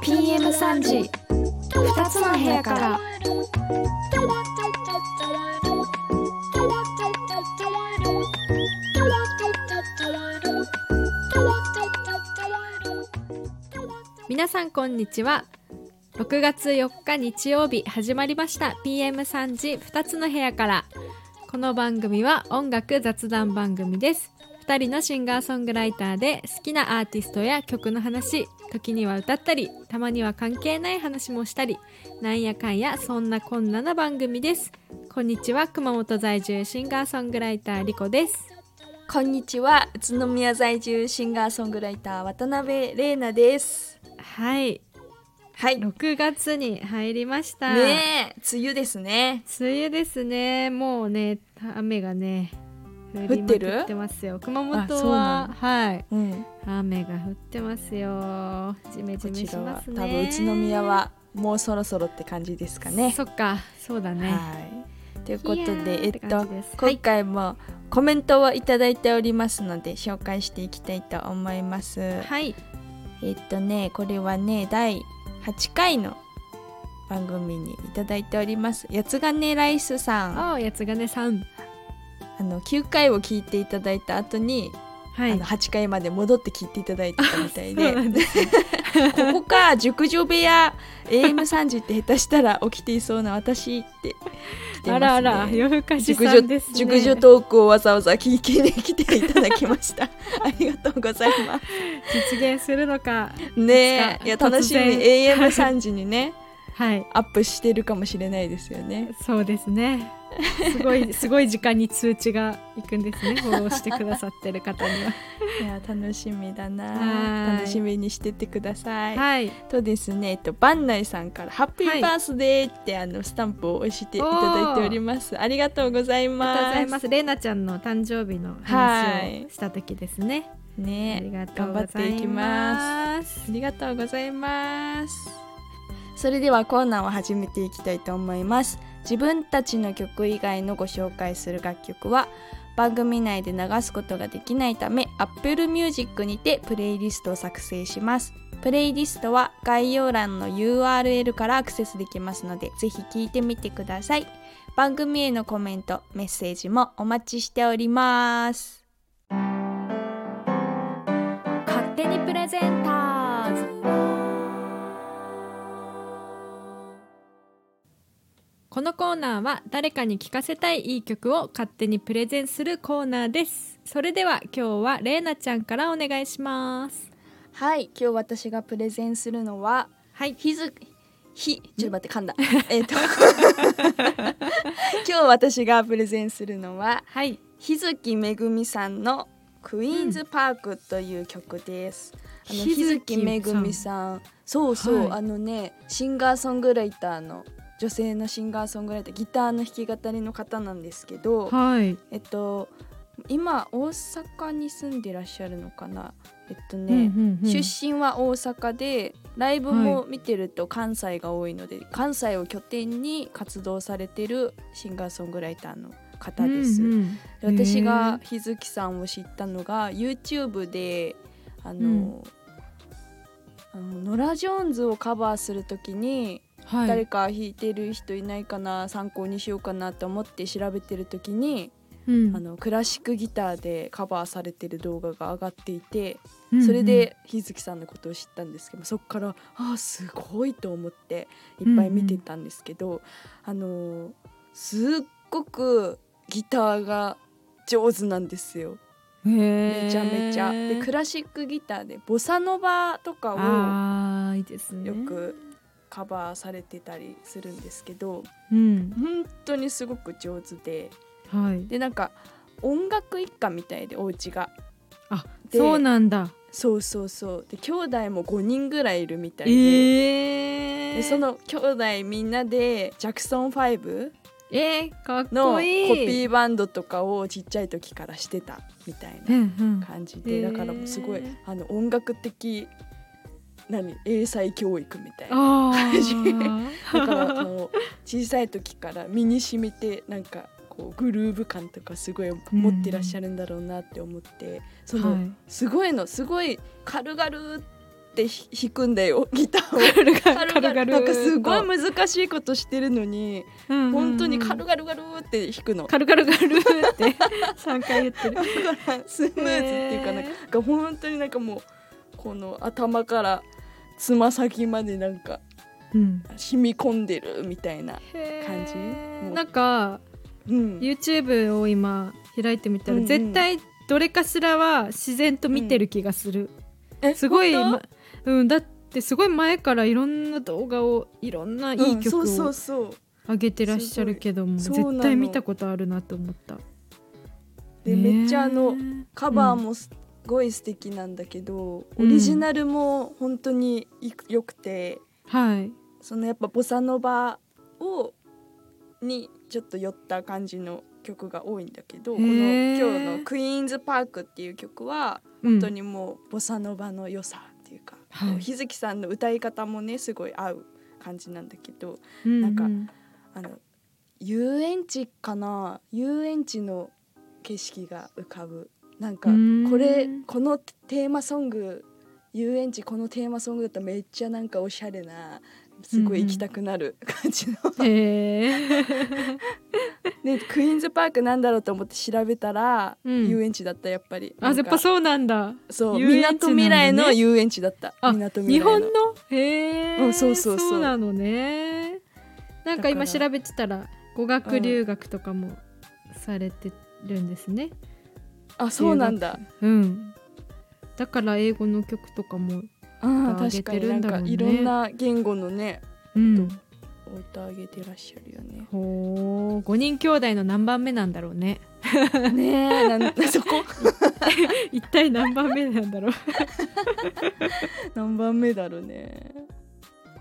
PM3 時2つの部屋から。皆さんこんにちは。6月4日日曜日始まりました。PM3 時2つの部屋から。この番組は音楽雑談番組です。2人のシンガーソングライターで好きなアーティストや曲の話時には歌ったりたまには関係ない話もしたりなんやかんやそんなこんなな番組です。こんにちは熊本在住シンガーソングライターリコです。こんにちは宇都宮在住シンガーソングライター渡辺玲奈です。はいはい。6月に入りました。ねえ。梅雨ですね。梅雨ですね。もうね雨がね降りまくってますよ。熊本は。はい、うん。雨が降ってますよ。ジメジメしますね。多分宇都宮はもうそろそろって感じですかね。そっか。そうだね。はい。ということでえっと今回もコメントをいただいておりますので紹介していきたいと思います。はい。えっとねこれはね第8回の番組にいただいております。八つ金ライスさん。ああ八つ金さん。あの9回を聞いていただいた後に、はい。あの8回まで戻って聞いていただいてたみたいで。ここか熟女部屋 AM3 時って下手したら起きていそうな私って来てますね。あらあら夜更かし熟女さんですね。熟女トークをわざわざ聞きに来ていただきました。ありがとうございま実現するのかすねえいや楽しみ。突然。AM3 時にね はい。アップしてるかもしれないですよね。そうですねすごいすごい時間に通知がいくんですね。フォローしてくださってる方に いや楽しみだはな。いい。楽しみにしててください。ははい。とですね、えっと、番内さんから「ハッピはい。ーバースデー」って、あのスタンプを押していただいております。ありがとうございありますがとうございます。レイナちゃんの誕生日の話をした時ですね、あねりがとうございます。頑張っていきます。ありがとうございます。それではコーナーを始めていきたいと思います自分たちの曲以外のご紹介する楽曲は番組内で流すことができないため Apple Music にてプレイリストを作成します。プレイリストは概要欄の URL からアクセスできますのでぜひ聞いてみてください。番組へのコメントメッセージもお待ちしております。勝手にプレゼンター。このコーナーは誰かに聴かせたいいい曲を勝手にプレゼンするコーナーです。それでは今日はレイナちゃんからお願いします。はい今日私がプレゼンするのははい。ひずひちょっと待って噛んだ。えっと 今日私がプレゼンするのははい。日月めぐみさんのクイーンズパークという曲です、あの日月めぐみさん。そうそう、はい。あのねシンガーソングライターの女性のシンガーソングライターギターの弾き語りの方なんですけど、はい。えっと今大阪に住んでらっしゃるのかな？えっとね、うんうんうん。出身は大阪でライブも見てると関西が多いので、関西を拠点に活動されてるシンガーソングライターの方です。うんうんで私へがー。日月さんを知ったのが YouTube であの、うん。あのノラ・ジョーンズをカバーするときに、はい。誰か弾いてる人いないかな参考にしようかなと思って調べてるときに、うん。あのクラシックギターでカバーされてる動画が上がっていて、うんうん。それで日月さんのことを知ったんですけどそこからあーすごいと思っていっぱい見てたんですけど、あのーすっごくギターが上手なんですよ。めめちゃめちゃ。でクラシックギターでボサノバとかをよくカバーされてたりするんですけどうん。本当にすごく上手ではい。でなんか音楽一家みたいでお家が。あでそうなんだ。そうそうそう。で兄弟も5人ぐらいいるみたいで,、えー、でその兄弟みんなでジャクソン5えー、かっのコこいい。ピーバンドとかをちっちゃい時からしてたみたいなうんうん。感じで、だからもうすごいあの音楽的何？英才教育みたいな。あだからあの小さい時から身に染みてなんかこうグルーヴ感とかすごい持ってらっしゃるんだろうなって思って、その、はい。すごいのすごい軽々ってひ弾くんだよ ギターを。軽々なんかすごい難しいことしてるのに本当に軽々々軽々って弾くの。軽々軽々って3回言ってる。だからスムーズっていうかなんかなんか本当になんかもうこの頭からつま先までなんかうん。染み込んでるみたいな。感じ？なんかうん、YouTube を今開いてみたら、うんうん。絶対どれかしらは自然と見てる気がする、えすごい、本まうん、だってすごい前からいろんな動画をいろんない当い曲を上げてらっしゃるけども、絶対見たことあるなと思った。でねえめっちゃあのカバーもすごい素敵なんだけど、オリジナルも本当にい良くてはい。そのやっぱボサノバをにちょっと寄った感じの曲が多いんだけどこの今日の「クイーンズ・パーク」っていう曲は本当にもうボサノバの良さっていうか、う日月さんの歌い方もねすごい合う感じなんだけどうんなんかうんあの遊園地かな？遊園地の景色が浮かぶなんかうん。これこのテーマソング遊園地このテーマソングだったらめっちゃなんかおしゃれなすごい行きたくなる感じの、へえで クイーンズパークなんだろうと思って調べたら、うん。遊園地だったやっぱり。あやっぱそうなんだ。そう遊園地なんだね。港未来の遊園地だった。あ港未来の。日本の？へえ、うんそうそうそう。なのね。なんか今調べてたら語学留学とかもされてるんですね、あそうなんだ。うん。だから英語の曲とかもあー上げて確かになんるんだろうね。かいろんな言語のねうん。歌上げてらっしゃるよね。ほう5人兄弟の何番目なんだろうね。ねえなん そこ？一体何番目なんだろう。何番目だろうね。え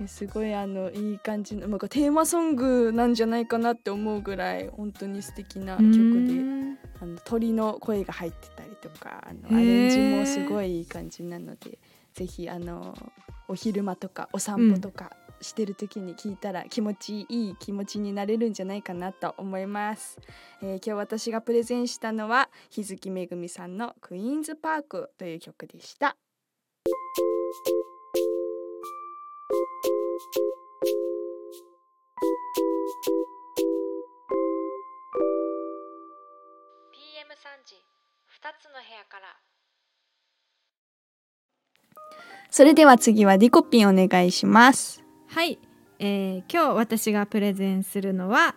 すごいあのいい感じのなんかテーマソングなんじゃないかなって思うぐらい本当に素敵な曲うでん。あの鳥の声が入ってたりとかあのアレンジもすごいいい感じなのでぜひあのお昼間とかお散歩とかしてる時に聞いたら気持ちいい気持ちになれるんじゃないかなと思います、えー今日私がプレゼンしたのは日月めぐみさんの「クイーンズパーク」という曲でした時2つの部屋から。それでは次はリコピンお願いします。はい、えー今日私がプレゼンするのは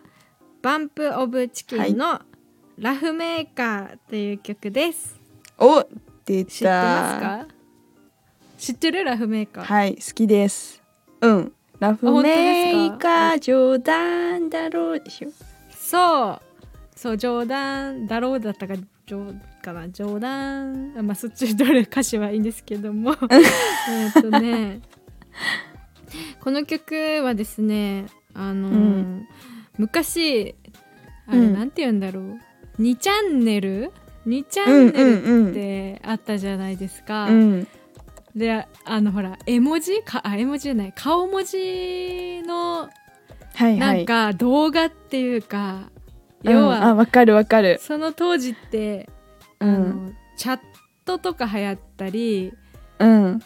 バンプ・オブ・チキンの「ラフメーカー」という曲です、お出た。知ってますか？知ってるラフメーカー、はい好きです。うん。ラフメーカー冗談だろうでしょ？そう。そう冗談だろうだったか冗かな冗談。あまあそっちどれ歌詞はいいんですけども。えっとね。この曲はですねあのーうん。昔あれうん。なんて言うんだろう、2チャンネル？2チャンネうんうんうん。ルってあったじゃないですか、うん。であのほら絵文字？かあ絵文字じゃない。顔文字のはいはい。なんか動画っていうか、うん要はあわかるわかる。その当時って、うん。あのチャットとか流行ったりうん。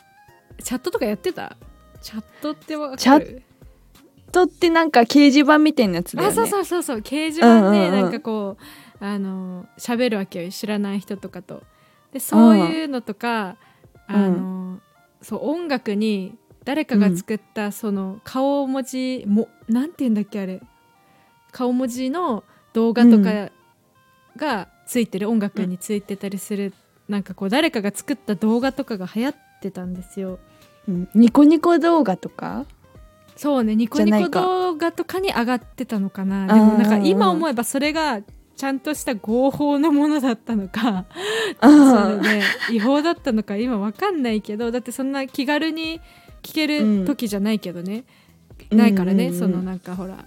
チャットとかやってた？チャットってわかる？チャとってなんか掲示板みたいなやつだよね。あそうそうそうそう。掲示板でうんうんうん。なんかこうあの喋るわけよ。知らない人とかと。でそういうのとか、うん。あのそう音楽に誰かが作ったその顔文字もなんて言うんだっけあれ。顔文字の動画とかがついてる、音楽についてたりするなんかこう誰かが作った動画とかが流行ってたんですよ。うん。ニコニコ動画とか？そうねニコニコ動画とかに上がってたのかな。でもなんか今思えばそれがちゃんとした合法のものだったのかそあれで違法だったのか今わかんないけどだってそんな気軽に聞ける時じゃないけどね、うんないからね、うん。うんうんそのなんかほら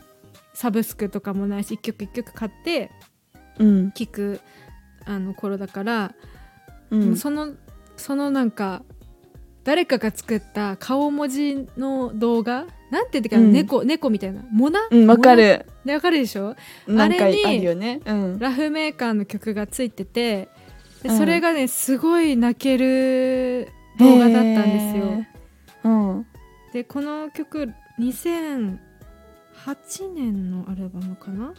サブスクとかもないし一曲一曲買ってうん。聞くあの頃だから、うん。そのそのなんか誰かが作った顔文字の動画なんて言ってか、うん。猫猫みたいなモナ？うんわかる。わかるでしょ？ああれにね。うん。ラフメーカーの曲がついててでうん。それがねすごい泣ける動画だったんですよ。でこの曲2008年のアルバムかな？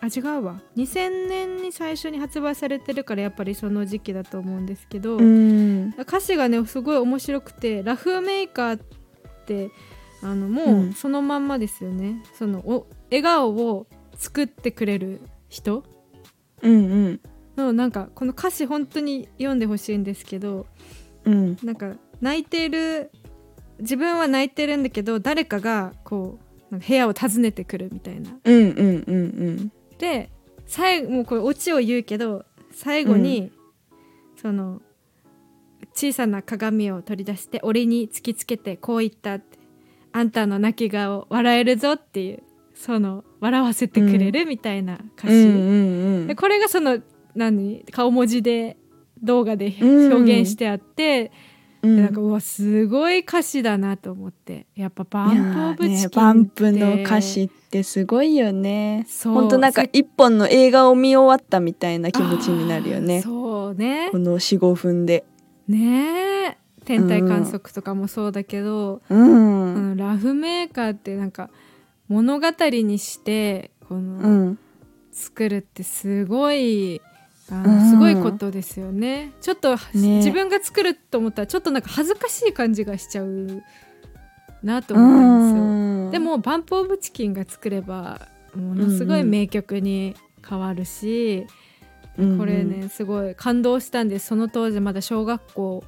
あ違うわ。2000年に最初に発売されてるからやっぱりその時期だと思うんですけど、うん。歌詞がねすごい面白くてラフメーカーってあのもうん。うそのまんまですよね、そのお笑顔を作ってくれる人？うんうん。のなんかこの歌詞本当に読んでほしいんですけどうん。なんか泣いてる自分は泣いてるんだけど誰かがこう部屋を訪ねてくるみたいな。うんうんうんうん。で最後もうこれオチを言うけど最後に、その小さな鏡を取り出して俺に突きつけてこう言ったってあんたの泣き顔笑えるぞっていうその笑わせてくれるみたいな歌詞、うんうん。でこれがその何顔文字で動画でうん。表現してあって、うん。でなんかうわすごい歌詞だなと思って。やっぱバンプ・オブ・チキンって、ねバンプの歌詞ってすごいよね。そう。ほんとなんか一本の映画を見終わったみたいな気持ちになるよね。そうね。この45分で。ねえ。天体観測とかもそうだけど、ううんんラフメーカーってなんか物語にしてこうのん。作るってすごいすごいことですよね。ちょっと、ね自分が作ると思ったらちょっとなんか恥ずかしい感じがしちゃうなと思ったんですよ。うんでもバンプ・オブ・チキンが作ればものすごい名曲に変わるし、うんこれねすごい感動したんですその当時まだ小学校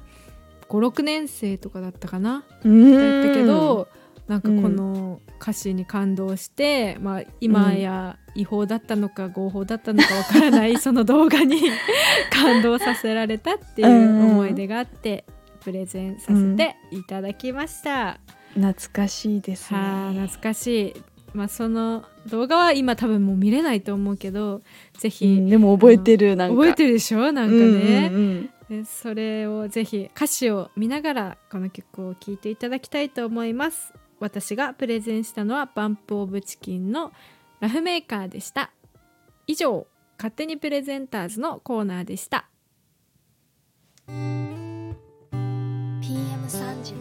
56年生とかだったかなうんだったけど、なんかこの歌詞に感動して、まあ、今や違法だったのか合法だったのかわからない その動画に 感動させられたっていう思い出があって、プレゼンさせていただきました。懐かしいですね。はあ懐かしい。まあ、その動画は今多分もう見れないと思うけどぜうひ、んでも覚えてるなんか。覚えてるでしょ？なんかね、うんうん。でそれをぜひ歌詞を見ながらこの曲を聴いていただきたいと思います私がプレゼンしたのはバンプオブチキンのラフメーカーでした。以上勝手にプレゼンターズのコーナーでした。PM3 時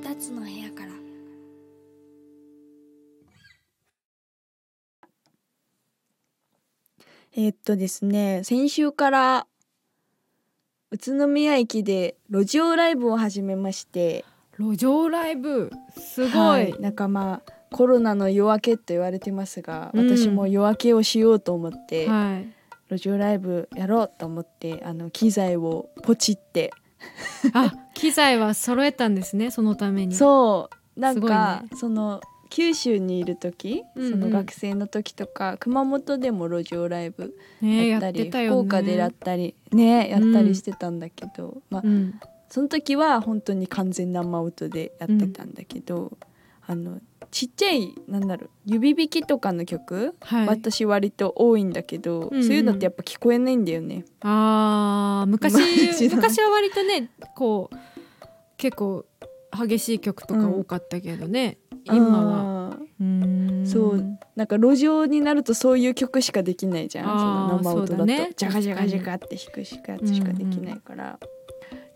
2つの部屋から。えーっとですね先週から宇都宮駅で路上ライブを始めまして路上ライブすごい、はい。なんかまあコロナの夜明けと言われてますが、うん。私も夜明けをしようと思って、はい。路上ライブやろうと思ってあの機材をポチって。あ機材は揃えたんですねそのために。そう。なんか、ね。その九州にいる時、うんうん。その学生の時とか熊本でも路上ライブねやったり、てたよね。福岡でやったりねやったりしてたんだけど、まあうんその時は本当に完全生音でやってたんだけど、あのちっちゃいなんだろう指弾きとかの曲、はい。私割と多いんだけど、うんうん。そういうのってやっぱ聞こえないんだよね。あー昔 昔は割とねこう結構激しい曲とか多かったけどね、うー。ん。そうなんか路上になるとそういう曲しかできないじゃん。その生音だと。だね。ジャガジャガジャガって弾くしかしかできないから、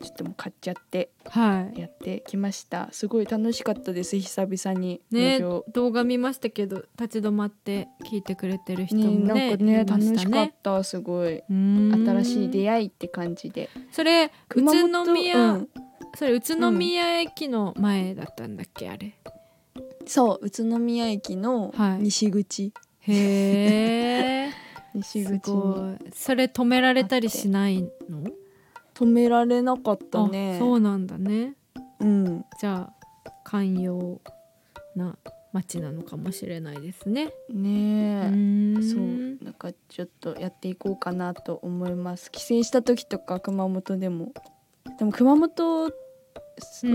ちょっともう買っちゃってはい。やってきました。すごい楽しかったです久々に。ね動画見ましたけど立ち止まって聞いてくれてる人もねねなんかねいま楽しかっねたすごい。新しい出会いって感じで。それ宇都宮、うん。それ宇都宮駅の前だったんだっけあれ。そう宇都宮駅のはい。西口、へえ 西す口に。ごい。それ止められたりしないの？止められなかったね。あそうなんだね。うん。じゃあ寛容な街なのかもしれないですね。ねえ、そう。なんかちょっとやっていこうかなと思います。帰省した時とか熊本でも。でも熊本、うん。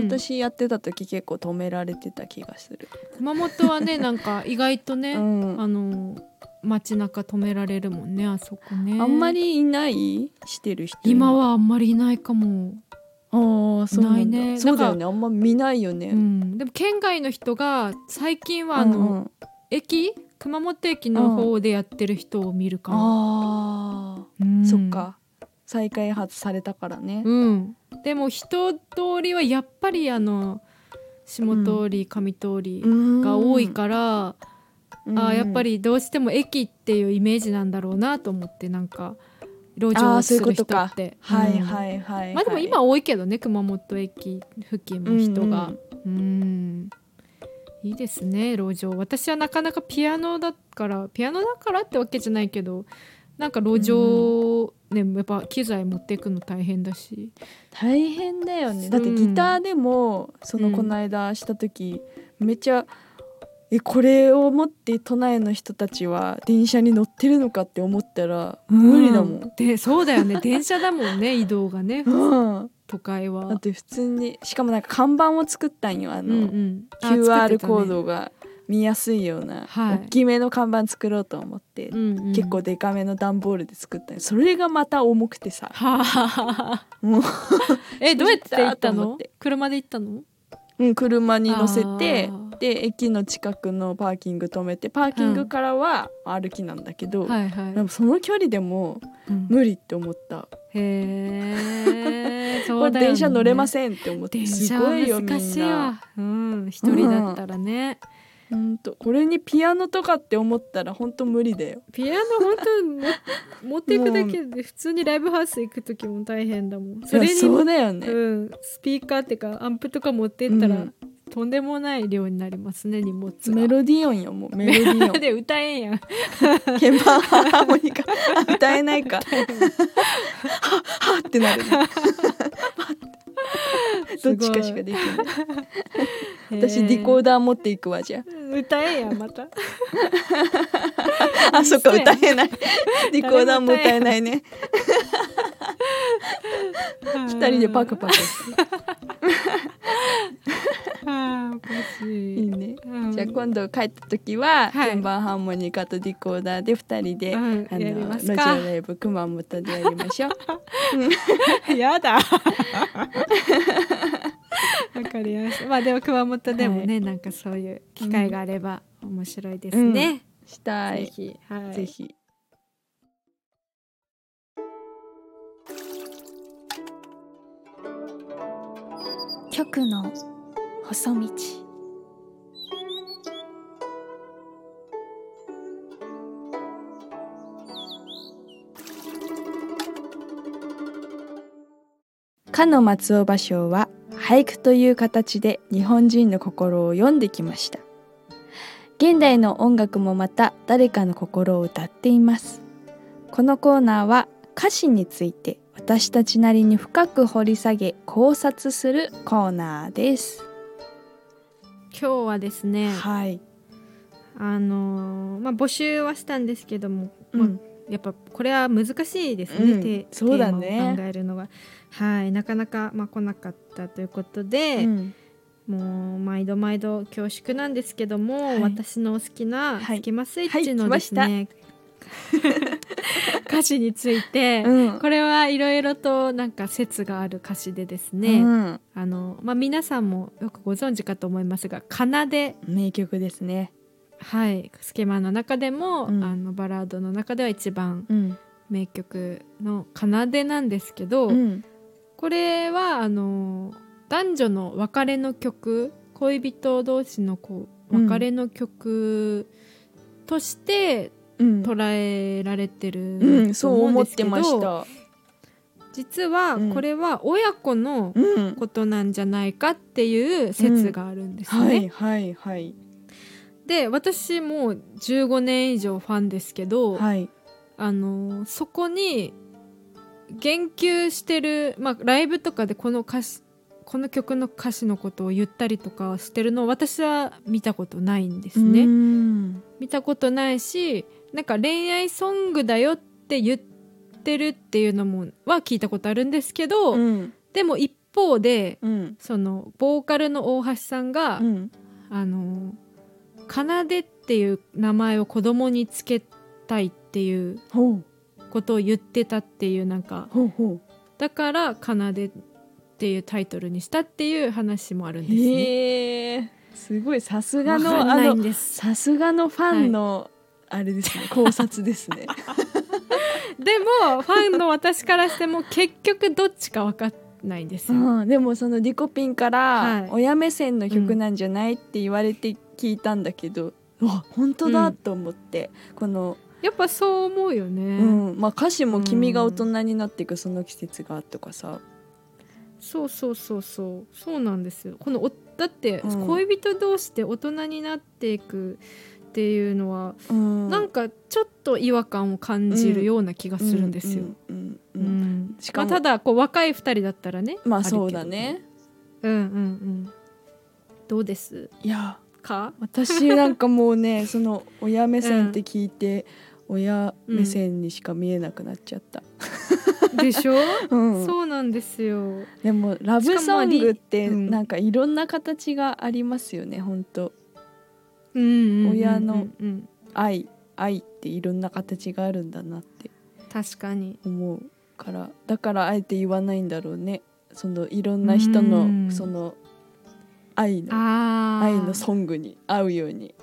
私やってた時結構止められてた気がする、熊本はねなんか意外とね、うん、あの街中止められるもんねあそこね。あんまりいない？してる人。今はあんまりいないかも。ああそうなんだ。ないね。そうだよね。あんま見ないよね、うん、でも県外の人が最近はあの、うんうん。駅？熊本駅の方でやってる人を見るかも、あうん。ーそっか。再開発されたからね、うん。でも人通りはやっぱりあの下通り上通りが多いから、うん。あーやっぱりどうしても駅っていうイメージなんだろうなと思ってなんか路上する人って。はいうん。はいはい、はい、まあでも今多いけどね熊本駅付近も人が。うんうん。いいですね路上。私はなかなかピアノだからピアノだからってわけじゃないけどなんか路上、ねやっぱ機材持っていくの大変だし。大変だようんね。だってギターでもそのうん。この間した時、めっちゃえこれを持って都内の人たちは電車に乗ってるのかって思ったら無理だもん、でそうだよね。電車だもんね 移動がね。うん、都会だはって普通にしかもなんか看板を作ったんよあの、うんうん。あ QR コードが見やすいような、はい。大きめの看板作ろうと思って、うんうん。結構デカめの段ボールで作ったそれがまた重くてさ。はあ。もう、えどうやって行ったの？車で行ったの？うん、車に乗せてで駅の近くのパーキング止めてパーキングからは歩きなんだけど、はいはい。でもその距離でもうん。無理って思った、へえ これ電車乗れまんせんって思ってすごいよみんな。わうん。一人だったらね、ほんとこれにピアノとかって思ったら本当無理だよ。ピアノ本当も持っていくだけで普通にライブハウス行く時も大変だもん。それにそうだよね、うん、スピーカーっていうかアンプとか持ってったら、うん。とんでもない量になりますね荷物が。メロディオンよもう。メロディオン。で歌えんやん。鍵盤ハーモニカ。あ歌えないか。ははってなるね。どっちかしかできない。私ディコーダー持っていくわじゃー歌えんやんまた。ああそっか歌えない。ディコーダーも歌えないね。二人でパクパク。あーおかしい。いいね。うん。じゃあ今度帰った時ははい。鍵盤ハーモニカとディコーダーで二人で、うんあのやりま路上すかライブ熊本でやりましょう。やだ わかりました。まあでも熊本でもね、なんかそういう機会があれば面白いですね、したい。ぜひ、はい、ぜひ。曲の細道。かの松尾芭蕉は俳句という形で日本人の心を読んできました。現代の音楽もまた誰かの心を歌っています。このコーナーは歌詞について私たちなりに深く掘り下げ考察するコーナーです。今日はですねはい、あのーまあ募集はしたんですけども、まあうんやっぱこれは難しいですね、うんテそうだね。考えるのがはいなかなか、まあ、来なかったということで、うん。もう毎度毎度恐縮なんですけども、はい。私の好きなはい。スキマスイッチのはいですね、歌詞について、うん。これはいろいろとなんか説がある歌詞でですね、うん。あのまあ、皆さんもよくご存知かと思いますが「奏で名曲ですね」はいスケマの中でも、うん。あのバラードの中では一番うん。名曲の「奏で」なんですけど、うん。これはあの男女の別れの曲恋人同士のこううん。別れの曲としてうん。捉えられてるうん、とそう思ってました。実はうん。これは親子のうん。ことなんじゃないかっていう説があるんですね。はいはいはいで私も15年以上ファンですけど、はい。あのそこに言及してる、まあ、ライブとかでこの歌詞この曲の歌詞のことを言ったりとかしてるのを私は見たことないんですね。うん。見たことないしなんか恋愛ソングだよって言ってるっていうのもは聞いたことあるんですけど、うん。でも一方でうん。そのボーカルの大橋さんが、うん。あの奏っていう名前を子供につけたいっていうことを言ってたっていうなんかだから奏でっっていうタイトルにしたっていう話もあるんですね。すごいさすがわのあのさすがのファンの、あれですね。考察ですね。でもファンの私からしても結局どっちか分かんないんです。よ。うん、でもそのリコピンからはい。親目線の曲なんじゃないって言われて聞いたんだけど、うわ本当だと思って、この、やっぱそう思うよね。うん。まあ、歌詞も「君が大人になっていくその季節が」とかさ、そうそうそうそう。そうなんですよ。このおだってうん。恋人同士で大人になっていくっていうのは、うん、なんかちょっと違和感を感じるような気がするんですよ。うんうんううんん。しかもまあ、ただこう若い二人だったらねまあそうだね。うんうんうん。どうです？いや。か？私なんかもうね その親目線って聞いて、親目線にしか見えなくなっちゃった、でしょ、うん。そうなんですよ。でもラブソングってなんかいろんな形がありますよね本当うんうんうんうん親のうん愛愛っていろんな形があるんだなって確かに。思うから。だからあえて言わないんだろうね。そのいろんな人うん。のその愛の愛のソングに合うように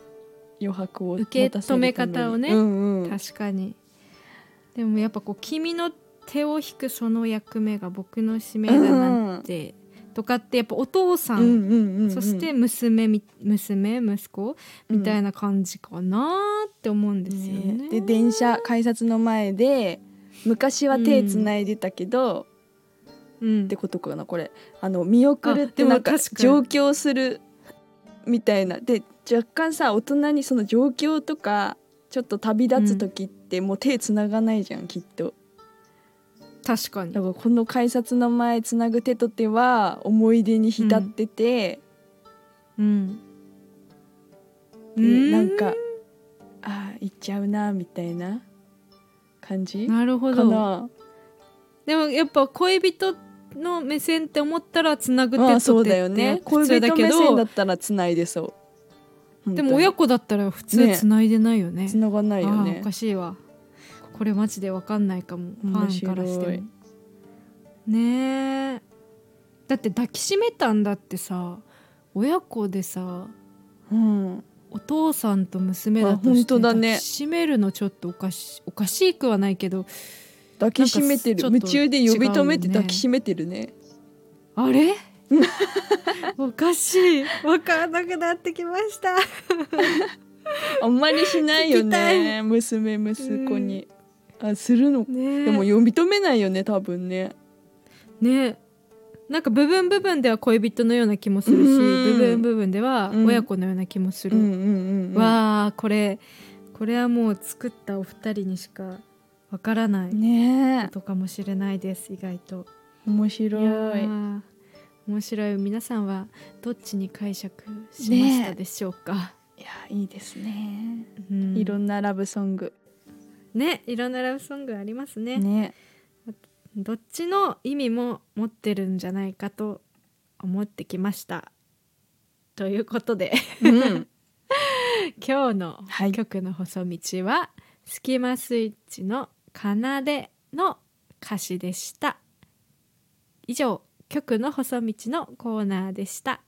余白を受け止め方をね。うんうん、確かに。でもやっぱこう「君の手を引くその役目が僕の使命だなんて」とかってやっぱお父さん、うんうんうんうん。そして娘み娘息子みたいな感じかなって思うんですよね。ね。で電車改札の前で昔は手つないでたけど、うん。ってことかなこれ。あの見送るってなんか上京するみたいな。で若干さ大人にその上京とかちょっと旅立つ時ってもう手つながないじゃんきっと確かに。だからこの改札の前つなぐ手と手は思い出に浸ってて、うん。でなんかああ行っちゃうなみたいな感じ？なるほど。かな。でもやっぱ恋人の目線って思ったらつなぐ手と手っだよね。て普通だけ恋人目線だどったらつないでそう。でも親子だったら普通つないでないよね。つながないよね。おかしいわこれマジでわかんないかも。ファンからしても。ねえ。だって抱きしめたんだってさ親子でさうん。お父さんと娘だとして当だね。抱きしめるのちょっとおかしおかしくはないけど抱きしめてる。夢中で呼び止めて抱きしめてるね。あれ？おかしい。わからなくなってきました。あんまりしないよね。娘息子にあするの。ね。えでも呼び止めないよね多分ね。ね。なんか部分部分では恋人のような気もするし、うん部分部分ではうん。親子のような気もする、わあこれこれはもう作ったお二人にしかわからないことかもしれないです意外と。面白い。面白い皆さんはどっちに解釈しましたでしょうか、いやいいですね。うん。いろんなラブソングねいろんなラブソングありますね。ね。どっちの意味も持ってるんじゃないかと思ってきました。ということで。うん。今日のはい。曲の細道は、スキマスイッチの奏での歌詞でした。以上曲の細道のコーナーでした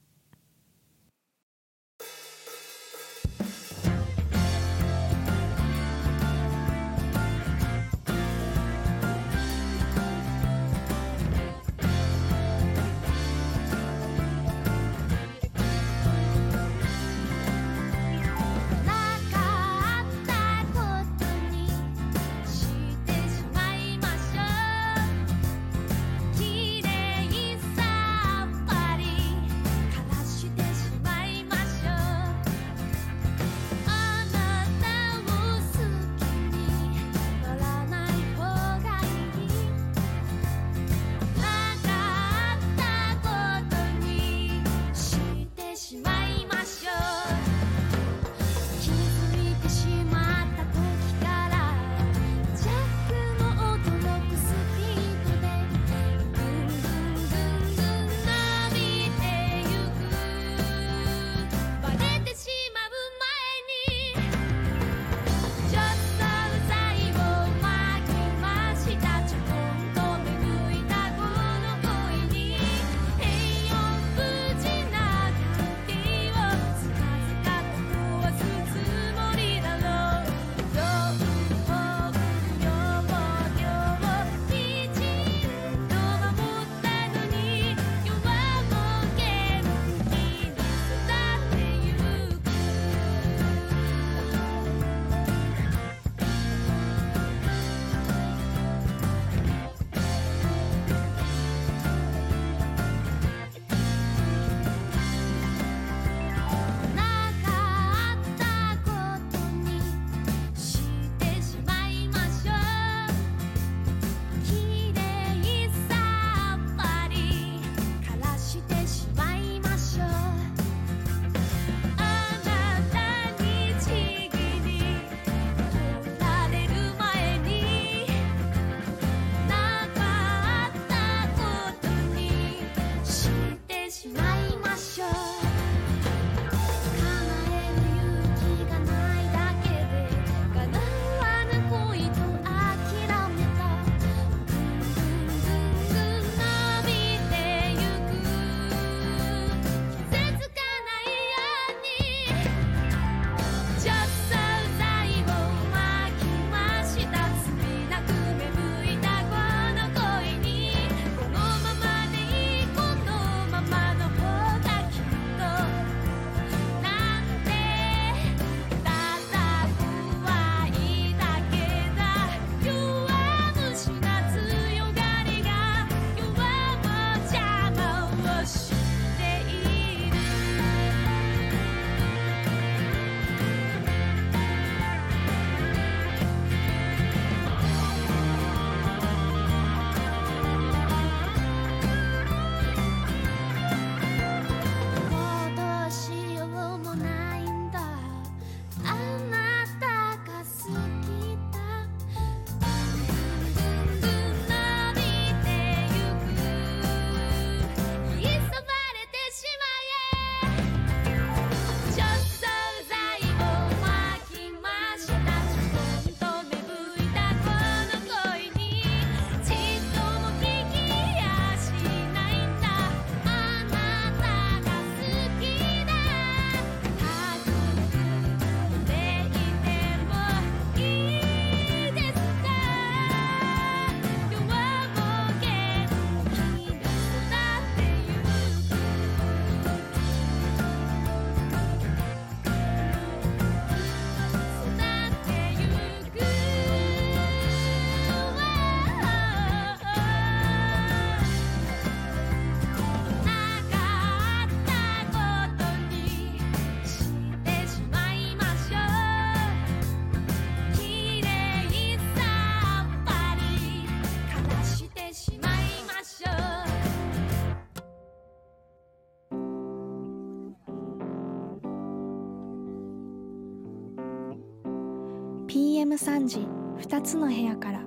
PM3 時2つの部屋から。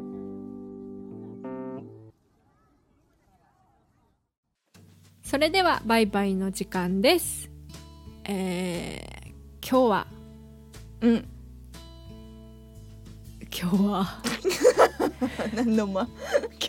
それではバイバイの時間です。えー、今日は？うん。今日は？何のま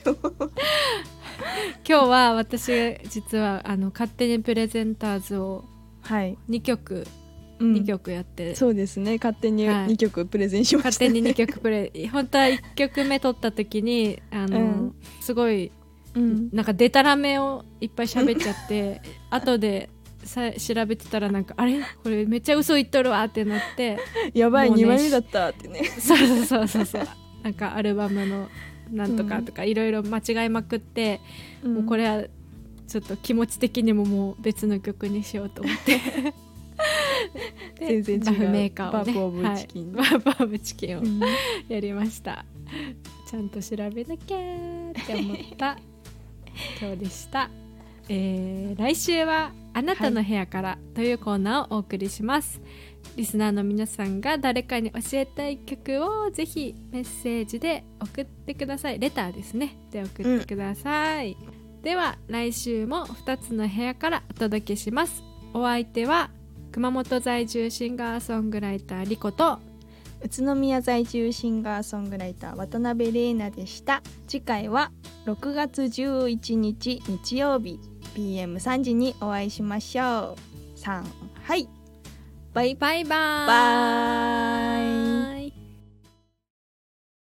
今日。今日は私が実はあの勝手にプレゼンターズをはい、2曲、うん2曲やって。そうですね。勝手にはい。2曲プレゼンしました、勝手に2曲プレイ。本当は1曲目撮った時にあの、うん。すごいうん、なんかデタラメをいっぱい喋っちゃって 後でさ調べてたらなんかあれ？これめっちゃ嘘言っとるわってなって。やばいね2枚目だったってね。そうそうそうそうそう。なんかアルバムのなんとかとかいろいろ間違いまくって、もうこれれはちょっと気持ち的にももう別の曲にしようと思って。で 全然違う。メーカーをねバーブオブチキン。はい、バーブオブチキンをうん。やりました。ちゃんと調べなきゃって思った。今日でした、えー来週は「あなたの部屋から」というコーナーをお送りします、リスナーの皆さんが誰かに教えたい曲をぜひメッセージで送ってください。レターですね。で送ってください、では来週も2つの部屋からお届けします。お相手は熊本在住シンガーソングライターリコと宇都宮在住シンガーソングライター渡辺玲奈でした。次回は6月11日日曜日 PM3 時にお会いしましょう。3はい。バイバイ。バーイバイ